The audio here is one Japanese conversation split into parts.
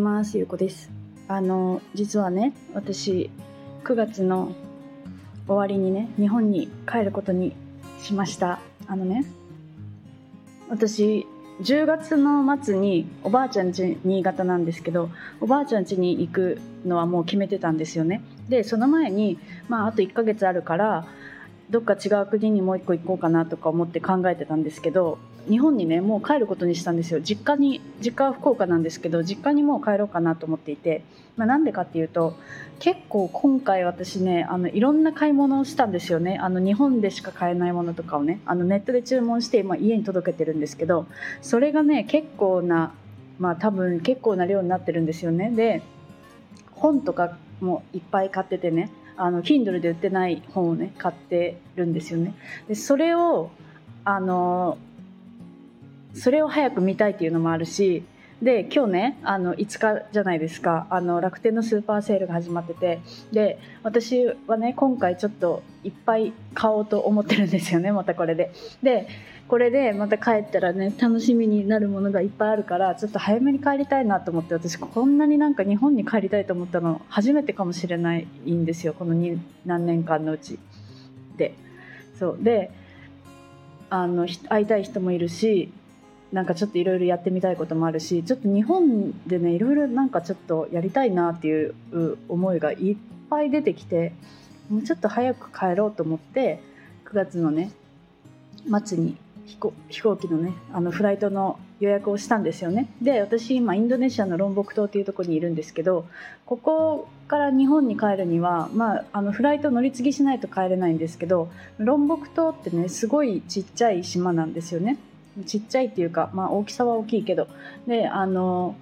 ます。ゆうこです。あの実はね私9月の終わりにね日本に帰ることにしました。あのね私10月の末におばあちゃん家新潟なんですけどおばあちゃん家に行くのはもう決めてたんですよね。でその前にまああと1ヶ月あるからどっか違う国にもう一個行こうかなとか思って考えてたんですけど日本にねもう帰ることにしたんですよ。実家に実家は福岡なんですけど実家にもう帰ろうかなと思っていて、まあ、なんでかっていうと結構今回私ねあのいろんな買い物をしたんですよね。あの日本でしか買えないものとかをねあのネットで注文して今家に届けてるんですけどそれがね結構なまあ多分結構な量になってるんですよね。で本とかもいっぱい買っててねあの Kindle で売ってない本をね買ってるんですよね。でそれをあのそれを早く見たいっていうのもあるしで今日ねあの5日じゃないですかあの楽天のスーパーセールが始まっててで私はね今回ちょっといっぱい買おうと思ってるんですよねまたこれで。でこれでまた帰ったらね楽しみになるものがいっぱいあるからちょっと早めに帰りたいなと思って私こんなになんか日本に帰りたいと思ったの初めてかもしれないんですよこの何年間のうちで。そうであの会いたい人もいるしなんかちょっといろいろやってみたいこともあるしちょっと日本でねいろいろなんかちょっとやりたいなっていう思いがいっぱい出てきてもうちょっと早く帰ろうと思って9月のね末に飛行飛行機のねあのフライトの予約をしたんですよね。で私今インドネシアのロンボク島っていうところにいるんですけどここから日本に帰るには、まあ、あのフライト乗り継ぎしないと帰れないんですけどロンボク島ってねすごいちっちゃい島なんですよね。ちっちゃいっていうか、まあ、大きさは大きいけど。であの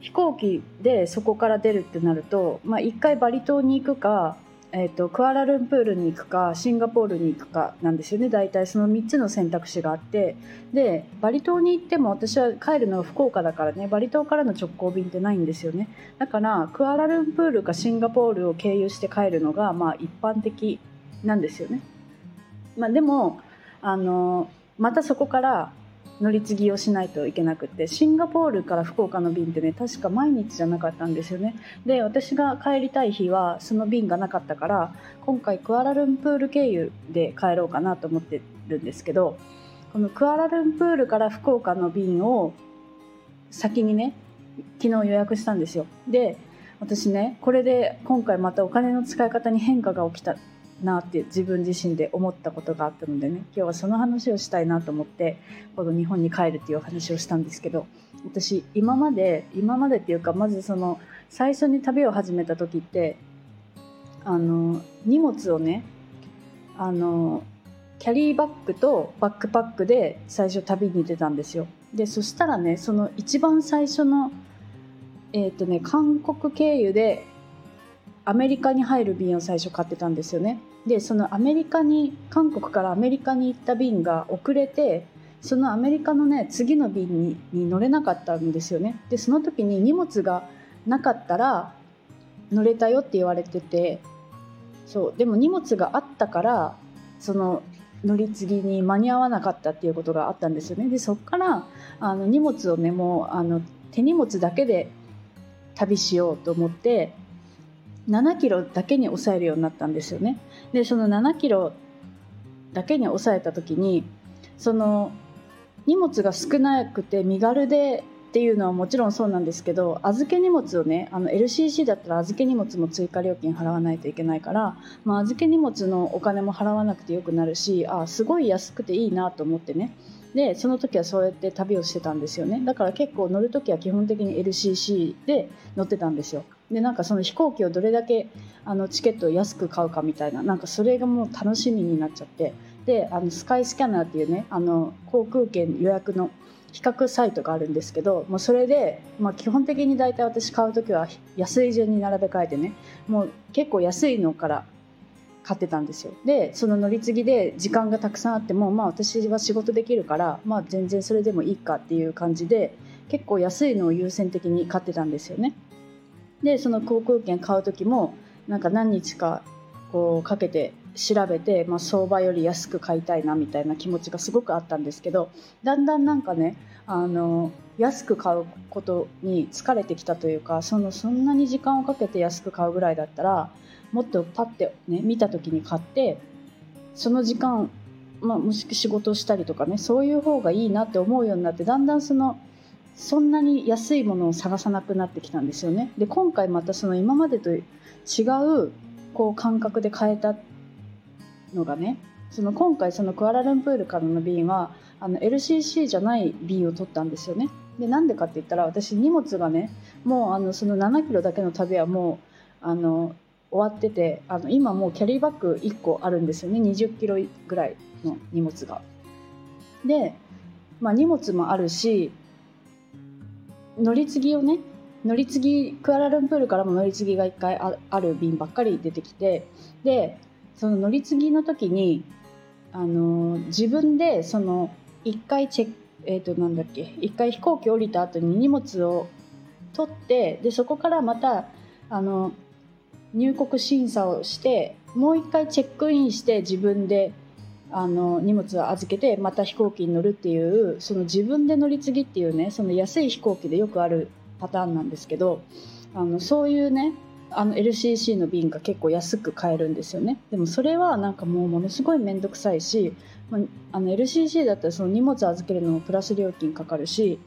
飛行機でそこから出るってなると、まあ、1回バリ島に行くかえーと、クアラルンプールに行くかシンガポールに行くかなんですよね。大体その3つの選択肢があって。でバリ島に行っても私は帰るのは福岡だからね。バリ島からの直行便ってないんですよね。だからクアラルンプールかシンガポールを経由して帰るのがまあ一般的なんですよね、まあ、でもあのまたそこから乗り継ぎをしないといけなくてシンガポールから福岡の便ってね確か毎日じゃなかったんですよね。で私が帰りたい日はその便がなかったから今回クアラルンプール経由で帰ろうかなと思ってるんですけどこのクアラルンプールから福岡の便を先にね昨日予約したんですよ。で私ねこれで今回またお金の使い方に変化が起きた。なって自分自身で思ったことがあったのでね今日はその話をしたいなと思ってこの日本に帰るっていうお話をしたんですけど私今まで今までっていうかまずその最初に旅を始めた時ってあの荷物をねあのキャリーバッグとバックパックで最初旅に出たんですよ。でそしたらねその一番最初のえっ、ー、とね韓国経由でアメリカに入る便を最初買ってたんですよね。でそのアメリカに韓国からアメリカに行った便が遅れてそのアメリカのね次の便にに乗れなかったんですよね。でその時に荷物がなかったら乗れたよって言われててそうでも荷物があったからその乗り継ぎに間に合わなかったっていうことがあったんですよね。でそっからあの荷物をねもうあの手荷物だけで旅しようと思って7キロだけに抑えるようになったんですよね。でその7キロだけに抑えた時にその荷物が少なくて身軽でっていうのはもちろんそうなんですけど預け荷物をねあの LCC だったら預け荷物も追加料金払わないといけないから、まあ、預け荷物のお金も払わなくてよくなるしあすごい安くていいなと思ってね。でその時はそうやって旅をしてたんですよね。だから結構乗る時は基本的に LCC で乗ってたんですよ。でなんかその飛行機をどれだけあのチケットを安く買うかみたいななんかそれがもう楽しみになっちゃって。であのスカイスキャナーっていうねあの航空券予約の比較サイトがあるんですけどもうそれで、まあ、基本的に大体私買う時は安い順に並べ替えてねもう結構安いのから買ってたんですよ。でその乗り継ぎで時間がたくさんあってもまあ私は仕事できるからまあ全然それでもいいかっていう感じで結構安いのを優先的に買ってたんですよねでその航空券買う時もなんか何日かこうかけて調べて、まあ、相場より安く買いたいなみたいな気持ちがすごくあったんですけどだんだんなんかねあの安く買うことに疲れてきたというかそのそんなに時間をかけて安く買うぐらいだったらもっとパッて、ね、見た時に買ってその時間、まあ、もし仕事をしたりとかねそういう方がいいなって思うようになってだんだんそのそんなに安いものを探さなくなってきたんですよね。で今回またその今までと違うこう感覚で買えたのがねその今回そのクアラルンプールからの便はあの LCC じゃない便を取ったんですよね。でなんでかって言ったら私荷物がねもうあのその7キロだけの旅はもうあの終わっててあの今もうキャリーバッグ1個あるんですよね20キロぐらいの荷物が。で、まあ、荷物もあるし乗り継ぎをね乗り継ぎクアラルンプールからも乗り継ぎが1回ある便ばっかり出てきてでその乗り継ぎの時にあの自分でその1回チェックえー、となんだっけ1回飛行機降りた後に荷物を取ってでそこからまたあの入国審査をしてもう1回チェックインして自分であの荷物を預けてまた飛行機に乗るっていうその自分で乗り継ぎっていうねその安い飛行機でよくあるパターンなんですけどあのそういうねあの LCC の便が結構安く買えるんですよね。でもそれはなんかもうものすごい面倒くさいし、まあ、の LCC だったらその荷物預けるのもプラス料金かかるし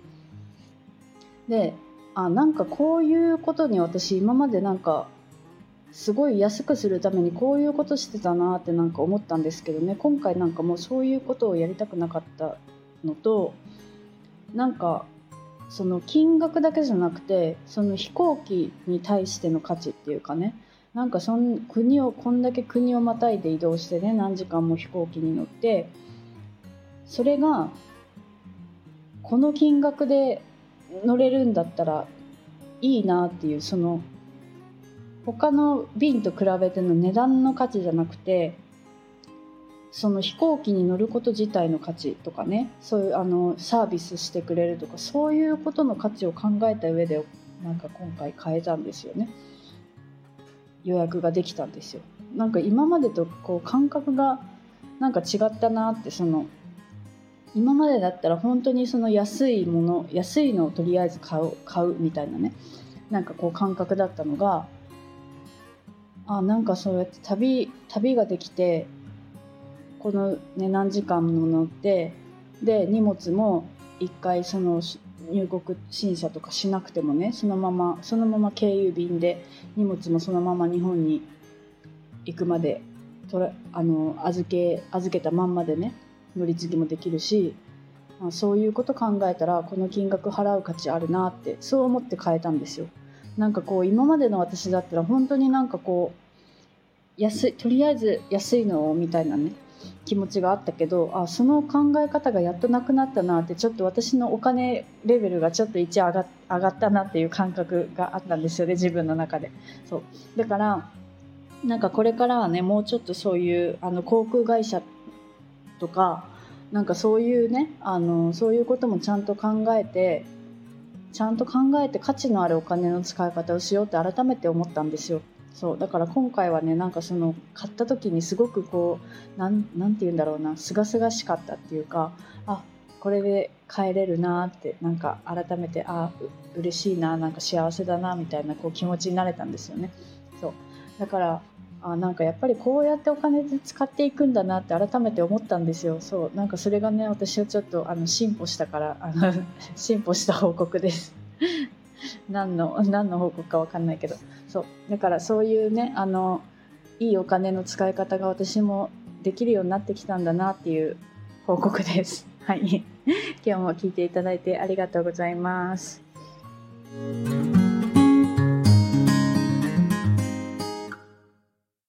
であなんかこういうことに私今までなんかすごい安くするためにこういうことしてたなってなんか思ったんですけどね。今回なんかもうそういうことをやりたくなかったのとなんかその金額だけじゃなくてその飛行機に対しての価値っていうかね。なんかそん国をこんだけ国をまたいで移動してね何時間も飛行機に乗ってそれがこの金額で乗れるんだったらいいなっていうその他の便と比べての値段の価値じゃなくてその飛行機に乗ること自体の価値とかねそういうあのサービスしてくれるとかそういうことの価値を考えた上でなんか今回変えたんですよね。予約ができたんですよ。なんか今までとこう感覚がなんか違ったなってその今までだったら本当にその安いもの安いのをとりあえず買う買うみたいなねなんかこう感覚だったのがあなんかそうやって旅旅ができてこの、ね、何時間も乗ってで荷物も一回その入国審査とかしなくてもねそのままそのまま経由便で荷物もそのまま日本に行くまでとらあの預け預けたまんまでね乗り継ぎもできるし、まあ、そういうこと考えたらこの金額払う価値あるなってそう思って変えたんですよ。なんかこう今までの私だったら本当になんかこう安いとりあえず安いのみたいなね気持ちがあったけどあその考え方がやっとなくなったなってちょっと私のお金レベルがちょっと1上が上がったなっていう感覚があったんですよね自分の中で。そう。だからなんかこれからはねもうちょっとそういうあの航空会社とかなんかそういうねあのそういうこともちゃんと考えてちゃんと考えて価値のあるお金の使い方をしようって改めて思ったんですよ。そうだから今回はねなんかその買った時にすごくこうなんなんて言うんだろうなすがすがしかったっていうかあこれで帰れるなってなんか改めてあ嬉しいななんか幸せだなみたいなこう気持ちになれたんですよね。そうだからあなんかやっぱりこうやってお金で使っていくんだなって改めて思ったんですよ。そうなんかそれがね私はちょっとあの進歩したからあの 進歩した報告です。何の何の報告か分かんないけど。そうだからそういうねあのいいお金の使い方が私もできるようになってきたんだなっていう報告です。はい。今日も聞いていただいてありがとうございます。